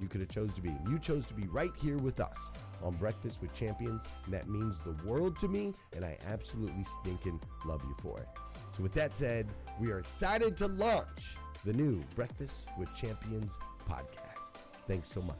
you could have chose to be. You chose to be right here with us on Breakfast with Champions, and that means the world to me, and I absolutely stinking love you for it. So with that said, we are excited to launch the new Breakfast with Champions podcast. Thanks so much.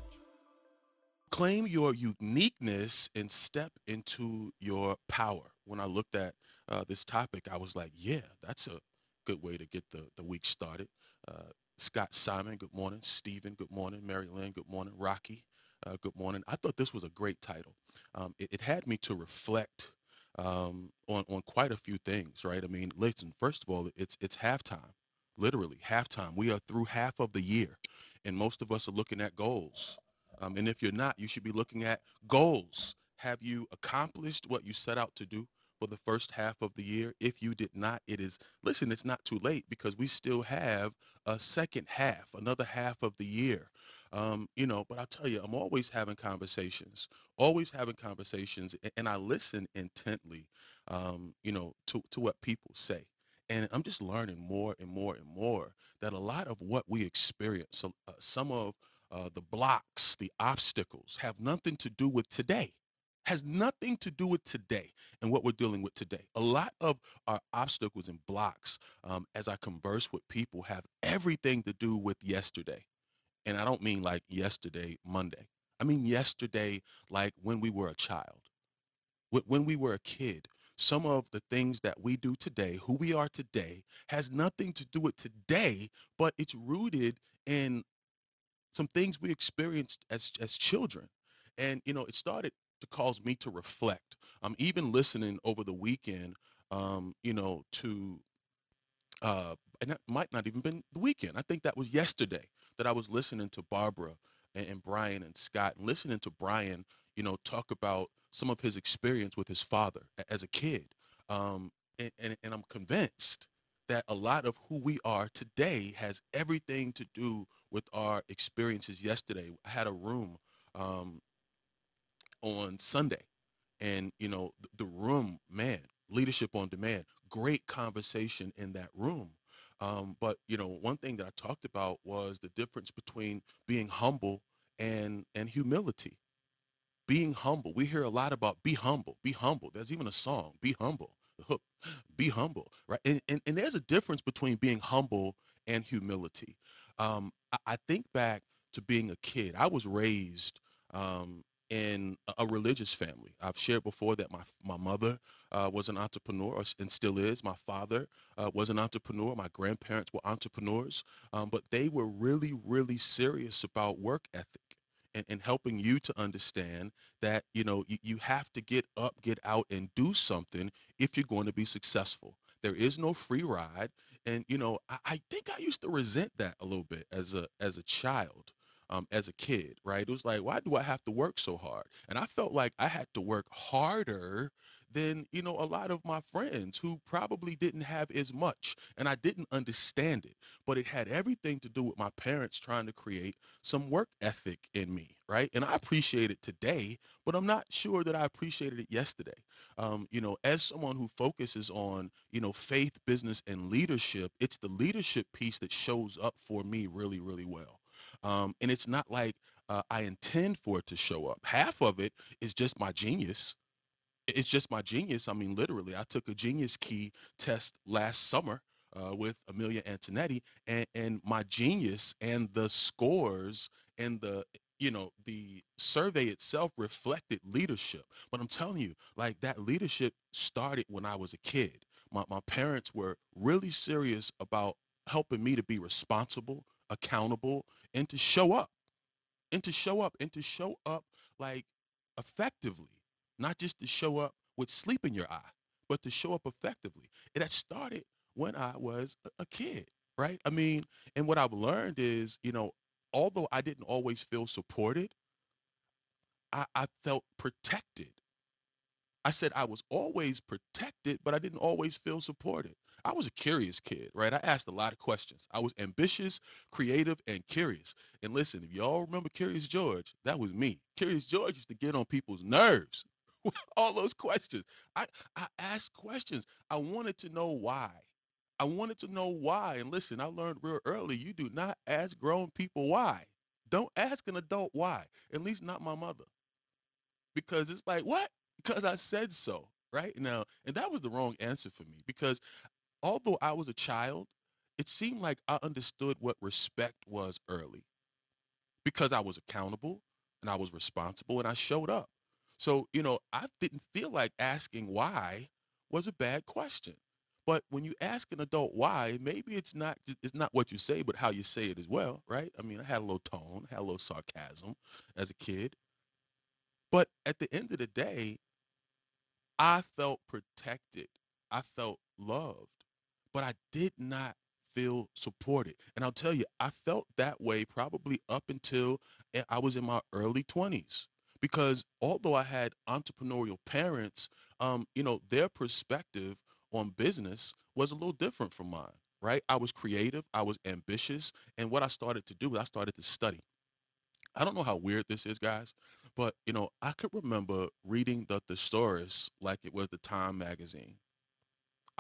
Claim your uniqueness and step into your power. When I looked at uh, this topic, I was like, yeah, that's a good way to get the, the week started. Uh, Scott Simon, good morning. Stephen, good morning. Mary Lynn, good morning. Rocky, uh, good morning. I thought this was a great title. Um, it, it, had me to reflect um, on on quite a few things, right? I mean, listen. First of all, it's it's halftime, literally halftime. We are through half of the year, and most of us are looking at goals. Um, and if you're not, you should be looking at goals. Have you accomplished what you set out to do? For the first half of the year. If you did not, it is, listen, it's not too late because we still have a second half, another half of the year. Um, you know, but I'll tell you, I'm always having conversations, always having conversations, and I listen intently, um, you know, to, to what people say. And I'm just learning more and more and more that a lot of what we experience, uh, some of uh, the blocks, the obstacles, have nothing to do with today has nothing to do with today and what we're dealing with today. A lot of our obstacles and blocks, um, as I converse with people, have everything to do with yesterday. And I don't mean like yesterday, Monday. I mean yesterday, like when we were a child, when we were a kid. Some of the things that we do today, who we are today, has nothing to do with today, but it's rooted in some things we experienced as as children and you know it started to cause me to reflect. I'm even listening over the weekend um you know to uh and that might not even been the weekend i think that was yesterday that i was listening to barbara and, and brian and scott and listening to brian you know talk about some of his experience with his father as a kid. Um and, and, and i'm convinced that a lot of who we are today has everything to do with our experiences yesterday. I had a room um on sunday. And you know th- the room man leadership on demand great conversation in that room. Um, but you know one thing that i talked about was the difference between being humble and and humility. Being humble. We hear a lot about be humble be humble. There's even a song be humble the hook be humble right? And, and, and there's a difference between being humble and humility. Um, I, I think back to being a kid. I was raised um, in a religious family. I've shared before that my, my mother uh, was an entrepreneur and still is. My father uh, was an entrepreneur. My grandparents were entrepreneurs um, but they were really really serious about work ethic and, and helping you to understand that you know you, you have to get up get out and do something if you're going to be successful. There is no free ride and you know I, I think i used to resent that a little bit as a as a child um, as a kid right it was like why do i have to work so hard and i felt like i had to work harder than you know a lot of my friends who probably didn't have as much and i didn't understand it but it had everything to do with my parents trying to create some work ethic in me, right? And I appreciate it today, but I'm not sure that I appreciated it yesterday. Um, you know, as someone who focuses on, you know, faith, business, and leadership, it's the leadership piece that shows up for me really, really well. Um, and it's not like uh, I intend for it to show up. Half of it is just my genius it's just my genius. I mean, literally, I took a genius key test last summer uh, with Amelia Antonetti, and and my genius and the scores and the you know the survey itself reflected leadership. But I'm telling you, like that leadership started when I was a kid. My my parents were really serious about helping me to be responsible, accountable, and to show up and to show up and to show up like effectively, not just to show up with sleep in your eye, but to show up effectively. And that started when I was a a kid, right? I mean, and what I've learned is, you know, although I didn't always feel supported, I, I felt protected I said I was always protected, but I didn't always feel supported. I was a curious kid, right? I asked a lot of questions. I was ambitious, creative, and curious. And listen, if y'all remember Curious George, that was me. Curious George used to get on people's nerves. with All those questions. I, I asked questions. I wanted to know why. I wanted to know why. And listen, I learned real early you do not ask grown people why. Don't ask an adult why, at least not my mother because it's like what because i said so right now and that was the wrong answer for me because although i was a child it seemed like i understood what respect was early because i was accountable and i was responsible and i showed up. So you know i didn't feel like asking why was a bad question. But when you ask an adult why maybe it's not it's not what you say but how you say it as well right? I mean i had a little tone had a little sarcasm as a kid. But at the end of the day I felt protected. I felt loved, but I did not feel supported. And I'll tell you, I felt that way probably up until I was in my early 20s. Because although I had entrepreneurial parents, um, you know, their perspective on business was a little different from mine, right? I was creative, I was ambitious, and what I started to do, was I started to study. I don't know how weird this is, guys, but you know, I could remember reading the thesaurus like it was the Time magazine.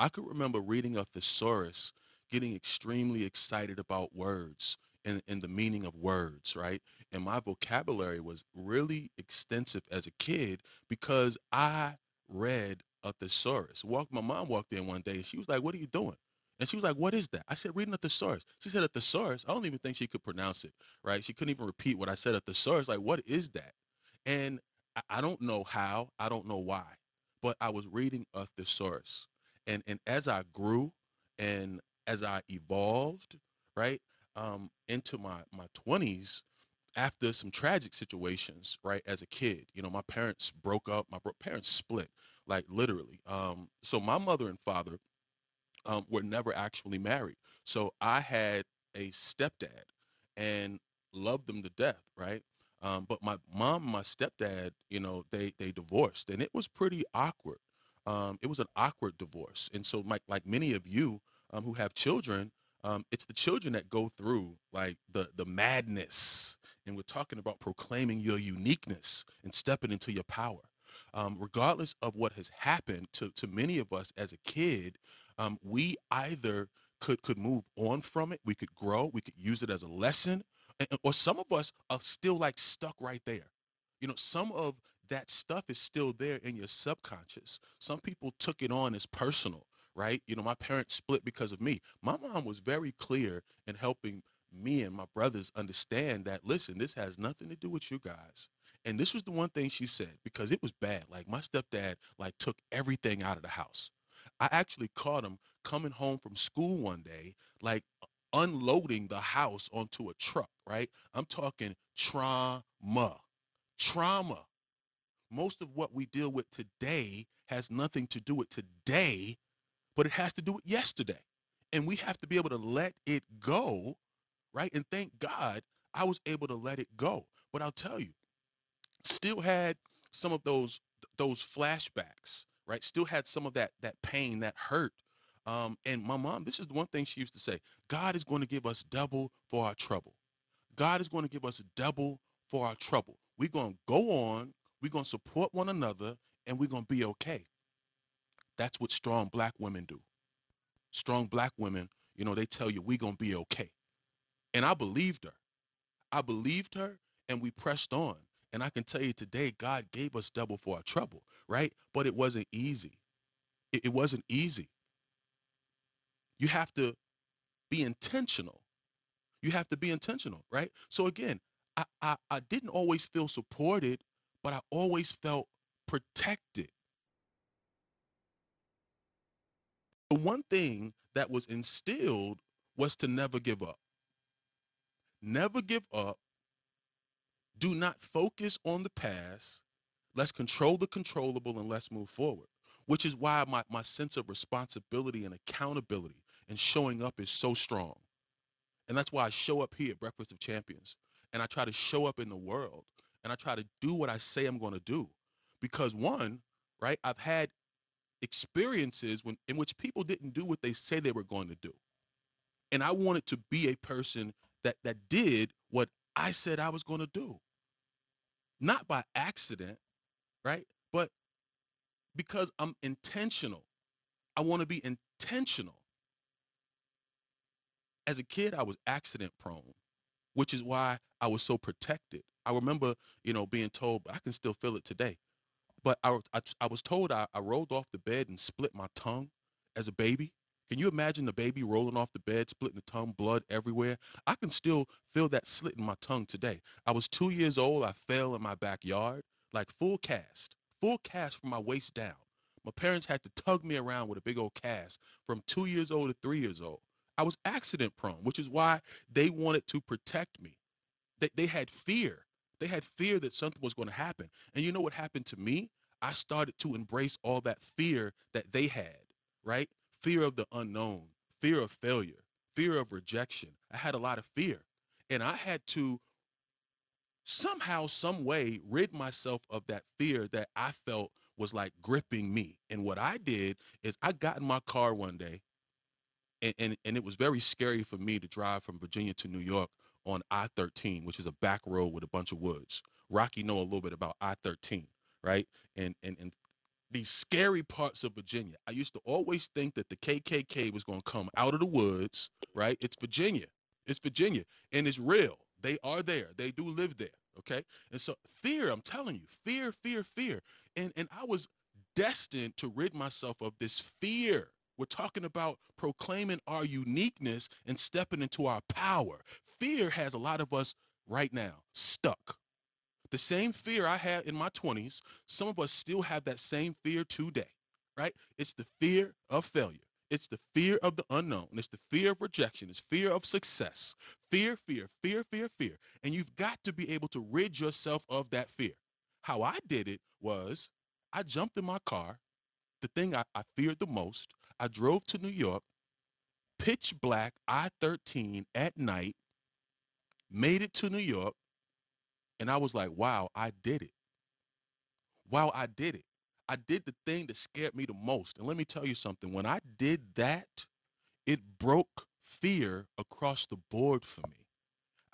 I could remember reading a thesaurus, getting extremely excited about words and, and the meaning of words, right? And my vocabulary was really extensive as a kid because I read a thesaurus. Walked, my mom walked in one day and she was like, What are you doing? And she was like, What is that? I said, Reading a thesaurus. She said, A thesaurus? I don't even think she could pronounce it, right? She couldn't even repeat what I said, a thesaurus. Like, what is that? And I, I don't know how, I don't know why, but I was reading a thesaurus. And, and as I grew and as I evolved, right, um, into my, my 20s, after some tragic situations, right, as a kid, you know, my parents broke up, my bro- parents split, like literally. Um, so my mother and father um, were never actually married. So I had a stepdad and loved them to death, right? Um, but my mom and my stepdad, you know, they they divorced, and it was pretty awkward. Um, it was an awkward divorce, and so like like many of you um, who have children, um, it's the children that go through like the the madness, and we're talking about proclaiming your uniqueness and stepping into your power. Um, regardless of what has happened to to many of us as a kid, um, we either could could move on from it, we could grow, we could use it as a lesson, and- or some of us are still like stuck right there. You know, some of that stuff is still there in your subconscious. Some people took it on as personal, right? You know, my parents split because of me. My mom was very clear in helping me and my brothers understand that listen, this has nothing to do with you guys. And this was the one thing she said because it was bad. Like my stepdad like took everything out of the house. I actually caught him coming home from school one day, like unloading the house onto a truck, right? I'm talking trauma. Trauma. Most of what we deal with today has nothing to do with today, but it has to do with yesterday. And we have to be able to let it go, right? And thank God I was able to let it go. But I'll tell you, still had some of those those flashbacks, right? Still had some of that that pain, that hurt. Um, and my mom, this is the one thing she used to say: God is going to give us double for our trouble. God is going to give us double for our trouble. We're going to go on. We're going to support one another, and we're going to be okay. That's what strong black women do. Strong black women, you know, they tell you we're going to be okay. And I believed her. I believed her and we pressed on. And I can tell you today, God gave us double for our trouble, right? But it wasn't easy. It, it wasn't easy. You have to be intentional. You have to be intentional, right? So again, I, I, I didn't always feel supported, but I always felt protected. The one thing that was instilled was to never give up. Never give up do not focus on the past. Let's control the controllable and let's move forward. Which is why my, my sense of responsibility and accountability and showing up is so strong. And that's why I show up here at Breakfast of Champions. And I try to show up in the world and I try to do what I say I'm going to do. Because one, right, I've had experiences when in which people didn't do what they say they were going to do. And I wanted to be a person that that did what I said I was going to do not by accident, right? But because I'm intentional. I want to be intentional. As a kid, I was accident prone, which is why I was so protected. I remember, you know, being told, but I can still feel it today. But I, I, I was told I, I rolled off the bed and split my tongue as a baby. Can you imagine the baby rolling off the bed, splitting the tongue, blood everywhere? I can still feel that slit in my tongue today. I was two years old. I fell in my backyard, like full cast, full cast from my waist down. My parents had to tug me around with a big old cast from two years old to three years old. I was accident prone, which is why they wanted to protect me. They, they had fear. They had fear that something was going to happen. And you know what happened to me? I started to embrace all that fear that they had, right? fear of the unknown, fear of failure, fear of rejection. I had a lot of fear. And I had to somehow, some way rid myself of that fear that I felt was like gripping me. And what I did is I got in my car one day and, and, and it was very scary for me to drive from Virginia to New York on I-13, which is a back road with a bunch of woods. Rocky know a little bit about I-13, right? And and and these scary parts of Virginia. I used to always think that the KKK was going to come out of the woods, right? It's Virginia. It's Virginia. And it's real. They are there. They do live there. Okay. And so fear, I'm telling you, fear, fear, fear. And and I was destined to rid myself of this fear, We're talking about proclaiming our uniqueness and stepping into our power. Fear has a lot of us right now stuck. The same fear I had in my 20s, some of us still have that same fear today, right? It's the fear of failure. It's the fear of the unknown. It's the fear of rejection. It's fear of success. Fear, fear, fear, fear, fear. And you've got to be able to rid yourself of that fear. How I did it was I jumped in my car, the thing I, I feared the most. I drove to New York, pitch black, I 13 at night, made it to New York, and I was like, wow, I did it. Wow, I did it. I did the thing that scared me the most. And let me tell you something when I did that, it broke fear across the board for me.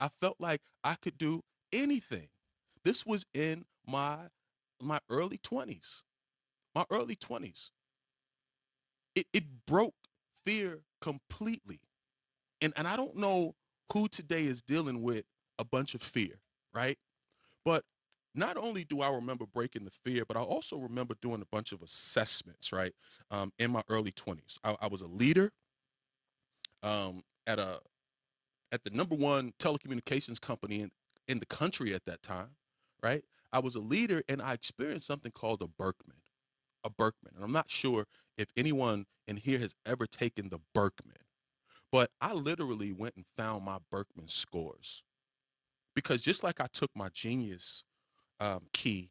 I felt like I could do anything. This was in my my early 20s. My early 20s. It it broke fear completely. And and I don't know who today is dealing with a bunch of fear, right? But not only do I remember breaking the fear, but I also remember doing a bunch of assessments, right? Um, in my early 20s. I, I was a leader um, at a at the number one telecommunications company in, in the country at that time, right? I was a leader and I experienced something called a Birkman, a Birkman. And I'm not sure if anyone in here has ever taken the Birkman, but I literally went and found my Birkman scores because just like I took my genius um, key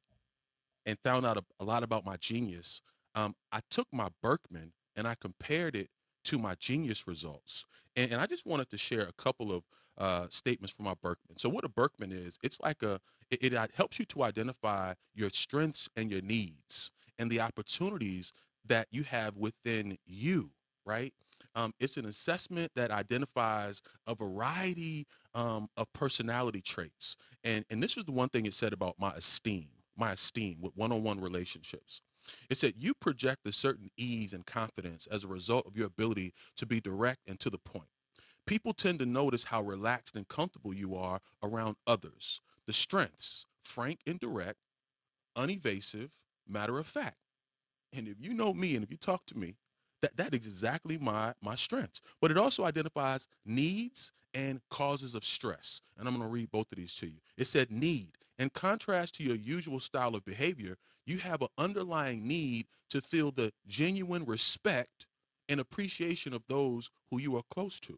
and found out a, a lot about my genius, um, I took my Birkman and I compared it to my genius results. And, and I just wanted to share a couple of uh, statements from my Birkman. So, what a Birkman is, it's like a, it, it helps you to identify your strengths and your needs and the opportunities that you have within you, right? Um, it's an assessment that identifies a variety um, of personality traits. And, and this is the one thing it said about my esteem, my esteem with one on one relationships. It said you project a certain ease and confidence as a result of your ability to be direct and to the point. People tend to notice how relaxed and comfortable you are around others. The strengths, frank and direct, unevasive, matter of fact. And if you know me and if you talk to me, that that is exactly my my strengths. But it also identifies needs and causes of stress. And I'm going to read both of these to you. It said need. In contrast to your usual style of behavior, you have an underlying need to feel the genuine respect and appreciation of those who you are close to.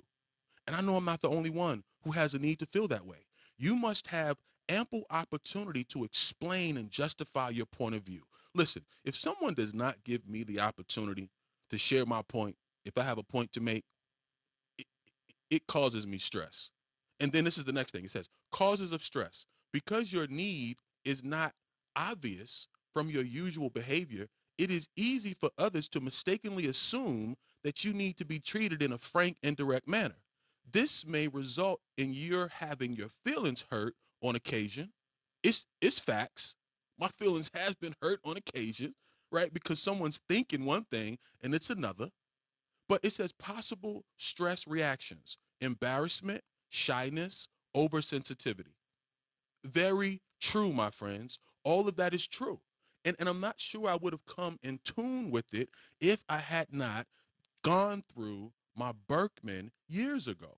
And I know I'm not the only one who has a need to feel that way. You must have ample opportunity to explain and justify your point of view. Listen, if someone does not give me the opportunity to share my point, if I have a point to make, it, it causes me stress. And then this is the next thing it says causes of stress. Because your need is not obvious from your usual behavior, it is easy for others to mistakenly assume that you need to be treated in a frank and direct manner. This may result in your having your feelings hurt on occasion. It's it's facts. My feelings has been hurt on occasion, right? Because someone's thinking one thing and it's another. But it says possible stress reactions, embarrassment, shyness, oversensitivity. Very true, my friends. All of that is true. And, and I'm not sure I would have come in tune with it if I had not gone through my Birkman years ago,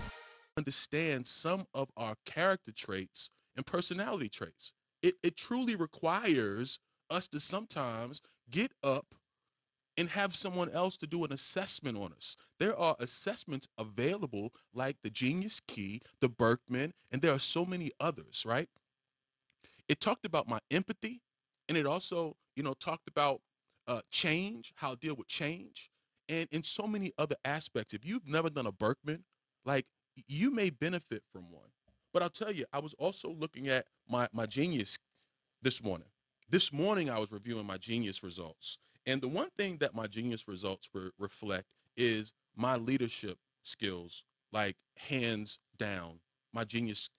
Understand some of our character traits and personality traits. It, it truly requires us to sometimes get up and have someone else to do an assessment on us. There are assessments available like the Genius Key, the Birkman, and there are so many others, right? It talked about my empathy and it also, you know, talked about uh, change, how I deal with change, and in so many other aspects. If you've never done a Birkman, like you may benefit from one. But I'll tell you, I was also looking at my my genius this morning. This morning I was reviewing my genius results. And the one thing that my genius results re- reflect is my leadership skills, like hands down, my genius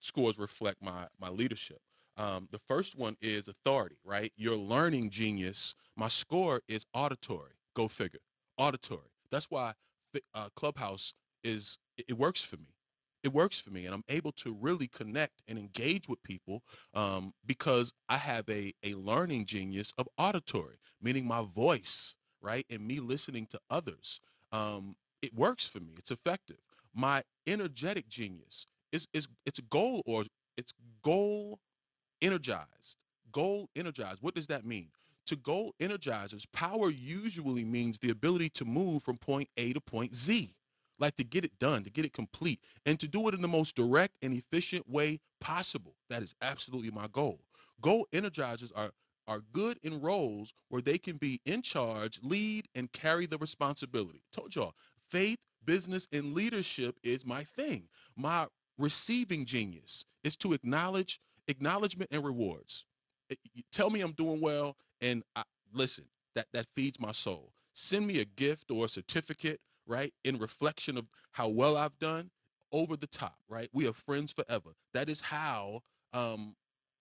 scores reflect my my leadership. Um, the first one is authority, right? Your learning genius. My score is auditory. Go figure. Auditory. That's why uh, Clubhouse is it works for me. It works for me, and I'm able to really connect and engage with people um, because I have a a learning genius of auditory, meaning my voice, right, and me listening to others. Um, it works for me. It's effective. My energetic genius is is it's goal or it's goal energized. Goal energized. What does that mean? To goal energizers, power usually means the ability to move from point A to point Z, like to get it done, to get it complete, and to do it in the most direct and efficient way possible. That is absolutely my goal. Goal energizers are are good in roles where they can be in charge, lead, and carry the responsibility. Told y'all, faith, business, and leadership is my thing. My receiving genius is to acknowledge acknowledgement and rewards. Eh, it, tell me I'm doing well, and I, listen, that that feeds my soul. Send me a gift or a certificate, right, in reflection of how well I've done. Over the top, right? We are friends forever. That is how, um,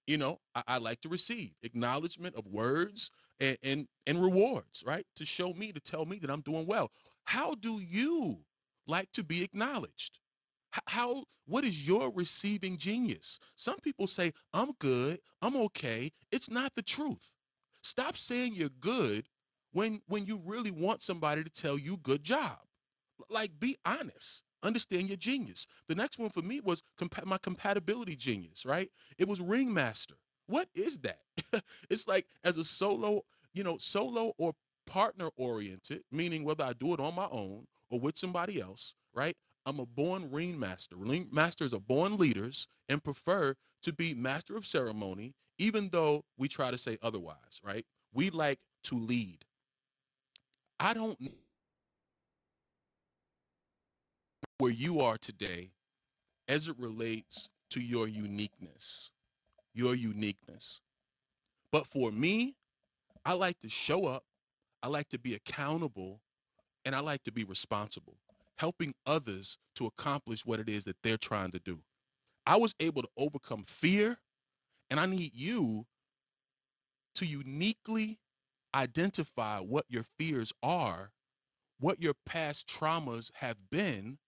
you know, I, I like to receive acknowledgement of words and, and and rewards, right? To show me, to tell me that I'm doing well. How do you like to be acknowledged? how what is your receiving genius some people say i'm good i'm okay it's not the truth stop saying you're good when when you really want somebody to tell you good job like be honest understand your genius the next one for me was compa- my compatibility genius right it was ringmaster what is that it's like as a solo you know solo or partner oriented meaning whether i do it on my own or with somebody else right I'm a born ringmaster. Ringmasters are born leaders and prefer to be master of ceremony, even though we try to say otherwise, right? We like to lead. I don't where you are today as it relates to your uniqueness. Your uniqueness. But for me, I like to show up, I like to be accountable, and I like to be responsible helping others to accomplish what it is that they're trying to do. I was able to overcome fear, and I need you to uniquely identify what your fears are, what your past traumas have been,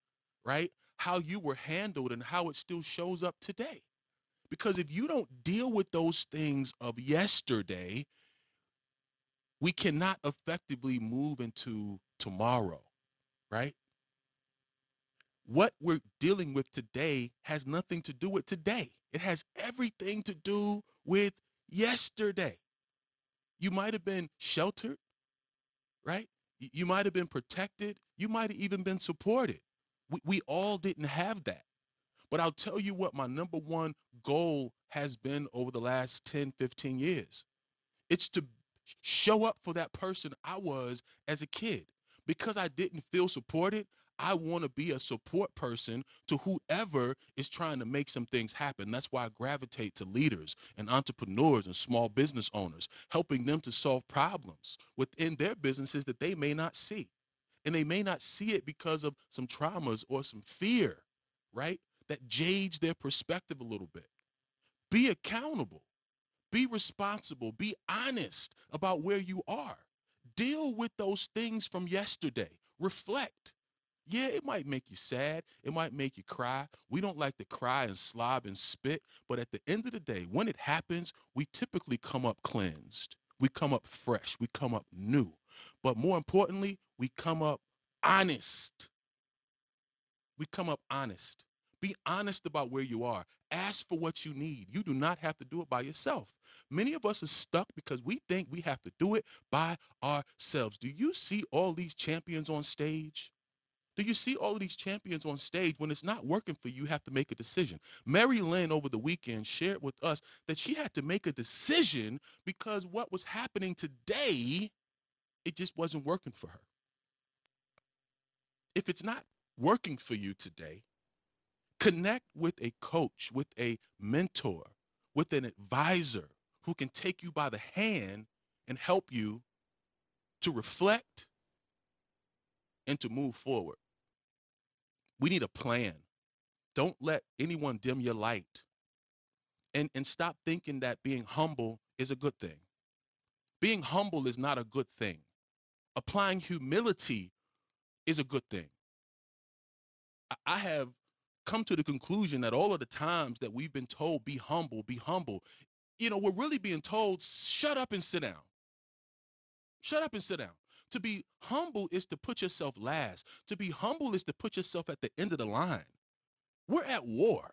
right? How you were handled and how it still shows up today. Because if you don't deal with those things of yesterday, we cannot effectively move into tomorrow, right? what we're dealing with today has nothing to do with today. It has everything to do with yesterday. You might have been sheltered, right? You might have been protected. You might have even been supported. We, we all didn't have that. But I'll tell you what my number one goal has been over the last 10, 15 years. It's to show up for that person I was as a kid. Because I didn't feel supported, I want to be a support person to whoever is trying to make some things happen. That's why I gravitate to leaders and entrepreneurs and small business owners, helping them to solve problems within their businesses that they may not see. And they may not see it because of some traumas or some fear, right? That jades their perspective a little bit. Be accountable, be responsible, be honest about where you are. Deal with those things from yesterday. Reflect yeah, it might make you sad. It might make you cry. We don't like to cry and slob and spit. But at the end of the day, when it happens, we typically come up cleansed. We come up fresh. We come up new. But more importantly, we come up honest. We come up honest. Be honest about where you are. Ask for what you need. You do not have to do it by yourself. Many of us are stuck because we think we have to do it by ourselves. Do you see all these champions on stage? Do you see all of these champions on stage? When it's not working for you, you have to make a decision. Mary Lynn over the weekend shared with us that she had to make a decision because what was happening today, it just wasn't working for her. If it's not working for you today, connect with a coach, with a mentor, with an advisor who can take you by the hand and help you to reflect and to move forward. We need a plan. Don't let anyone dim your light. And and stop thinking that being humble is a good thing. Being humble is not a good thing. Applying humility is a good thing. I, have come to the conclusion that all of the times that we've been told be humble, be humble, you know, we're really being told shut up and sit down. Shut up and sit down. To be humble is to put yourself last. To be humble is to put yourself at the end of the line. We're at war.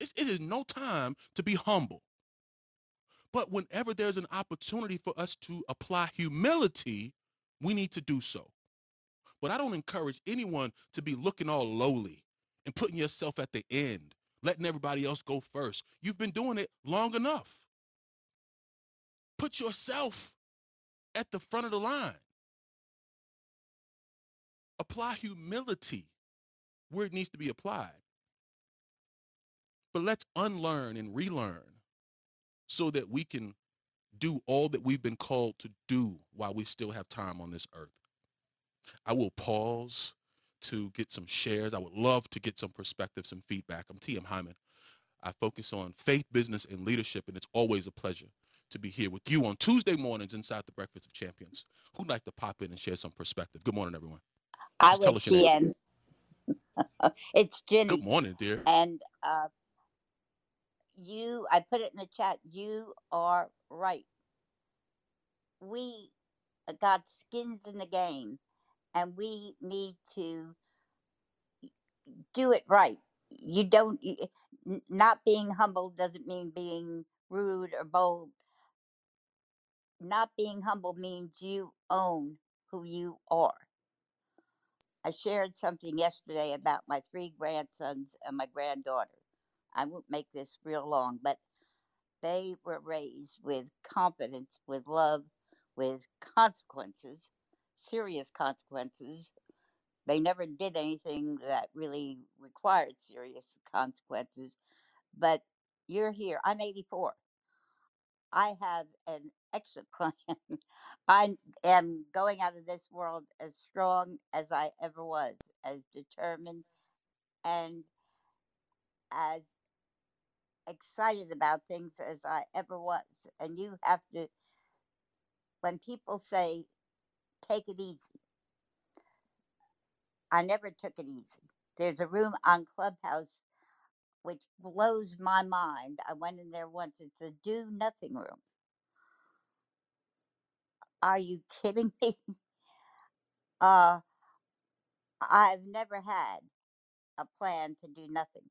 It's, it is no time to be humble. But whenever there's an opportunity for us to apply humility, we need to do so. But I don't encourage anyone to be looking all lowly and putting yourself at the end, letting everybody else go first. You've been doing it long enough. Put yourself at the front of the line. Apply humility where it needs to be applied. But let's unlearn and relearn so that we can do all that we've been called to do while we still have time on this earth. I will pause to get some shares. I would love to get some perspective, some feedback. I'm TM Hyman. I focus on faith, business, and leadership, and it's always a pleasure to be here with you on Tuesday mornings inside the Breakfast of Champions. Who'd like to pop in and share some perspective? Good morning, everyone. I Just tell would. TM. it's Jenny. Good morning, dear. And uh, you, I put it in the chat, you are right. We uh, got skins in the game and we need to do it right. You don't, not being humble doesn't mean being rude or bold. Not being humble means you own who you are. I shared something yesterday about my three grandsons and my granddaughter. I won't make this real long, but they were raised with confidence, with love, with consequences, serious consequences. They never did anything that really required serious consequences. But you're here. I'm 84. I have an exit plan. I am going out of this world as strong as I ever was, as determined and as excited about things as I ever was. And you have to, when people say, take it easy, I never took it easy. There's a room on Clubhouse which blows my mind. I went in there once. It's a do nothing room. Are you kidding me? Uh, I've never had a plan to do nothing.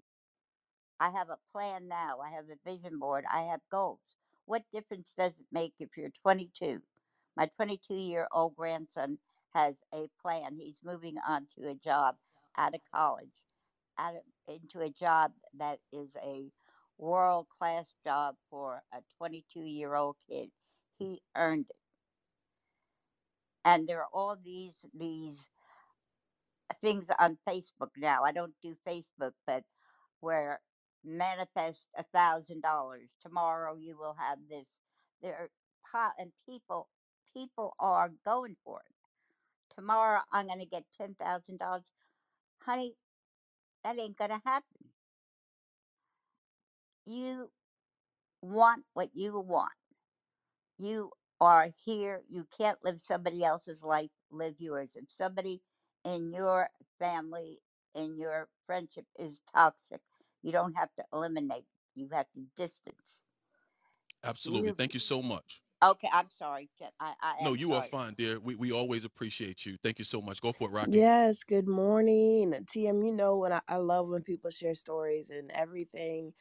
I have a plan now. I have a vision board. I have goals. What difference does it make if you're 22? My 22 year old grandson has a plan. He's moving on to a job out of college, out of, into a job that is a world class job for a 22 year old kid. He earned it. And there are all these these things on Facebook now. I don't do Facebook, but where manifest a thousand dollars. Tomorrow you will have this. There and people people are going for it. Tomorrow i'm going to get ten thousand dollars. Honey that ain't going to happen. You want what you want. You are here. You can't live somebody else's life live yours. If somebody in your family in your friendship is toxic you don't have to eliminate you have to distance Absolutely. you Thank you so much. okay i'm sorry i, I No, am you are fine, dear. We, we always appreciate you. Thank you so much. Go for it, Rocky. Yes, good morning. TM, you know when I, I love when people share stories and everything.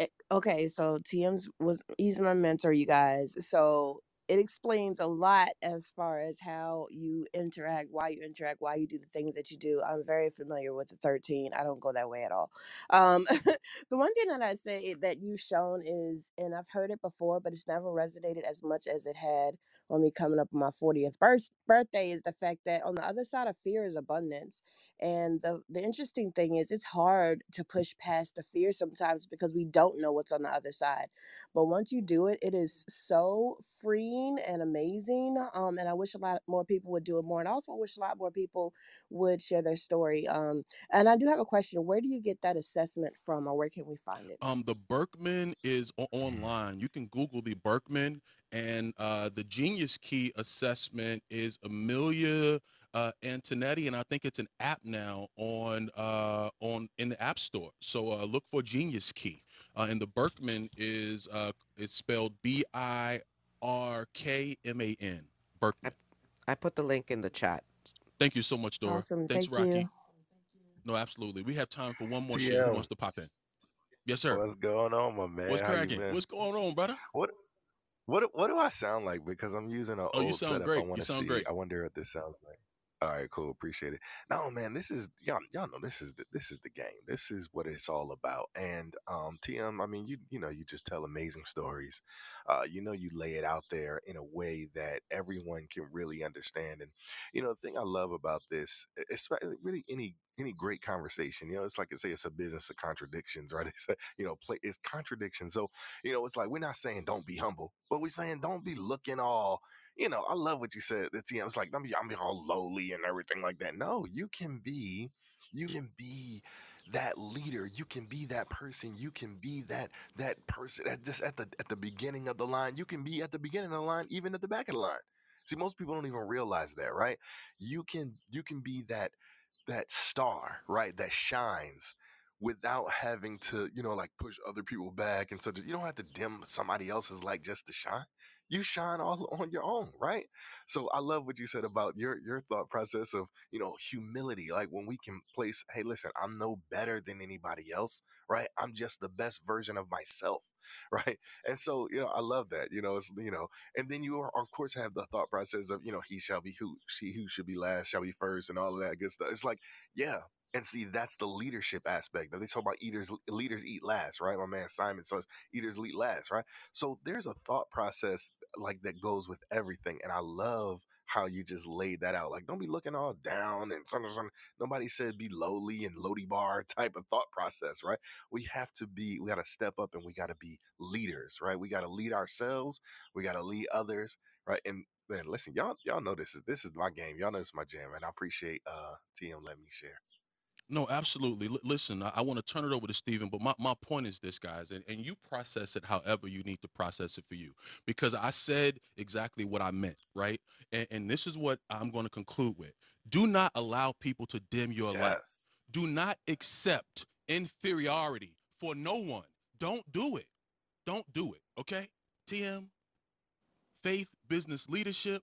Eh, Okay, so TM's was he's my mentor, you guys. So it explains a lot as far as how you interact, why you interact, why you do the things that you do. I'm very familiar with the 13. I don't go that way at all. Um, the one thing that I say that you've shown is, and I've heard it before, but it's never resonated as much as it had on me coming up on my 40th birth, birthday, is the fact that on the other side of fear is abundance. And the the interesting thing is it's hard to push past the fear sometimes because we don't know what's on the other side. But once you do it, it is so freeing and amazing. Um, and I wish a lot more people would do it more. And I also wish a lot more people would share their story. Um, and I do have a question. Where do you get that assessment from or where can we find it? Um, the Birkman is o- online. You can Google the Birkman, and uh, the Genius Key assessment is Amelia uh, Antonetti, and I think it's an app now on uh, on in the App Store. So uh, look for Genius Key, uh, and the Birkman is uh, it's spelled B I R K M A N. Birkman. I put the link in the chat. Thank you so much, Dora. Awesome. Thanks, Thank Rocky. you. No, absolutely. We have time for one more share. Who wants to pop in? Yes, sir. what's going on, my man? What's cracking? What's going on, brother? What what do- what do I sound like? Because I'm using an Oh, you sound setup. Great. You want to sound see. great. I wonder what this sounds like. All right, cool. Appreciate it. No, man, this is y'all. Y'all know this is the, this is the game. This is what it's all about. And um, TM, I mean, you you know, you just tell amazing stories. Uh, you know, you lay it out there in a way that everyone can really understand. And you know, the thing I love about this, it's really any any great conversation. You know, it's like I say, it's a business of contradictions, right? It's a, you know, play it's contradiction. So you know, it's like we're not saying don't be humble, but we're saying don't be looking all you know, I love what you said. It's, you know, it's like I'm, I'm all lowly and everything like that. No, you can be, you can be that leader. You can be that person. You can be that that person at just at the at the beginning of the line. You can be at the beginning of the line, even at the back of the line. See, most people don't even realize that, right? You can you can be that that star, right? That shines without having to, you know, like push other people back and such. You don't have to dim somebody else's light just to shine. You shine all on your own, right? So I love what you said about your your thought process of, you know, humility. Like when we can place, hey, listen, I'm no better than anybody else, right? I'm just the best version of myself, right? And so, you know, I love that. You know, it's you know, and then you are, of course have the thought process of, you know, he shall be who she who should be last shall be first and all of that good stuff. It's like, yeah, and see, that's the leadership aspect. Now, They talk about eaters, leaders eat last, right? My man Simon says eaters eat last, right? So there's a thought process like that goes with everything, and I love how you just laid that out. Like, don't be looking all down and something. Nobody said be lowly and Lo Debar type of thought process, right? We have to be. We got to step up and we got to be leaders, right? We got to lead ourselves. We got to lead others, right? And then listen, y'all, y'all know this is this is my game. Y'all know this is my jam, and I appreciate uh TM letting me share. No, absolutely. L- listen, I, I want to turn it over to Stephen, but my, my point is this, guys, and, and you process it however you need to process it for you. Because I said exactly what I meant, right? And, and this is what I'm going to conclude with. Do not allow people to dim your light. Do not accept inferiority for no one. Don't do it. Don't do it. Okay? TM, faith, business, leadership.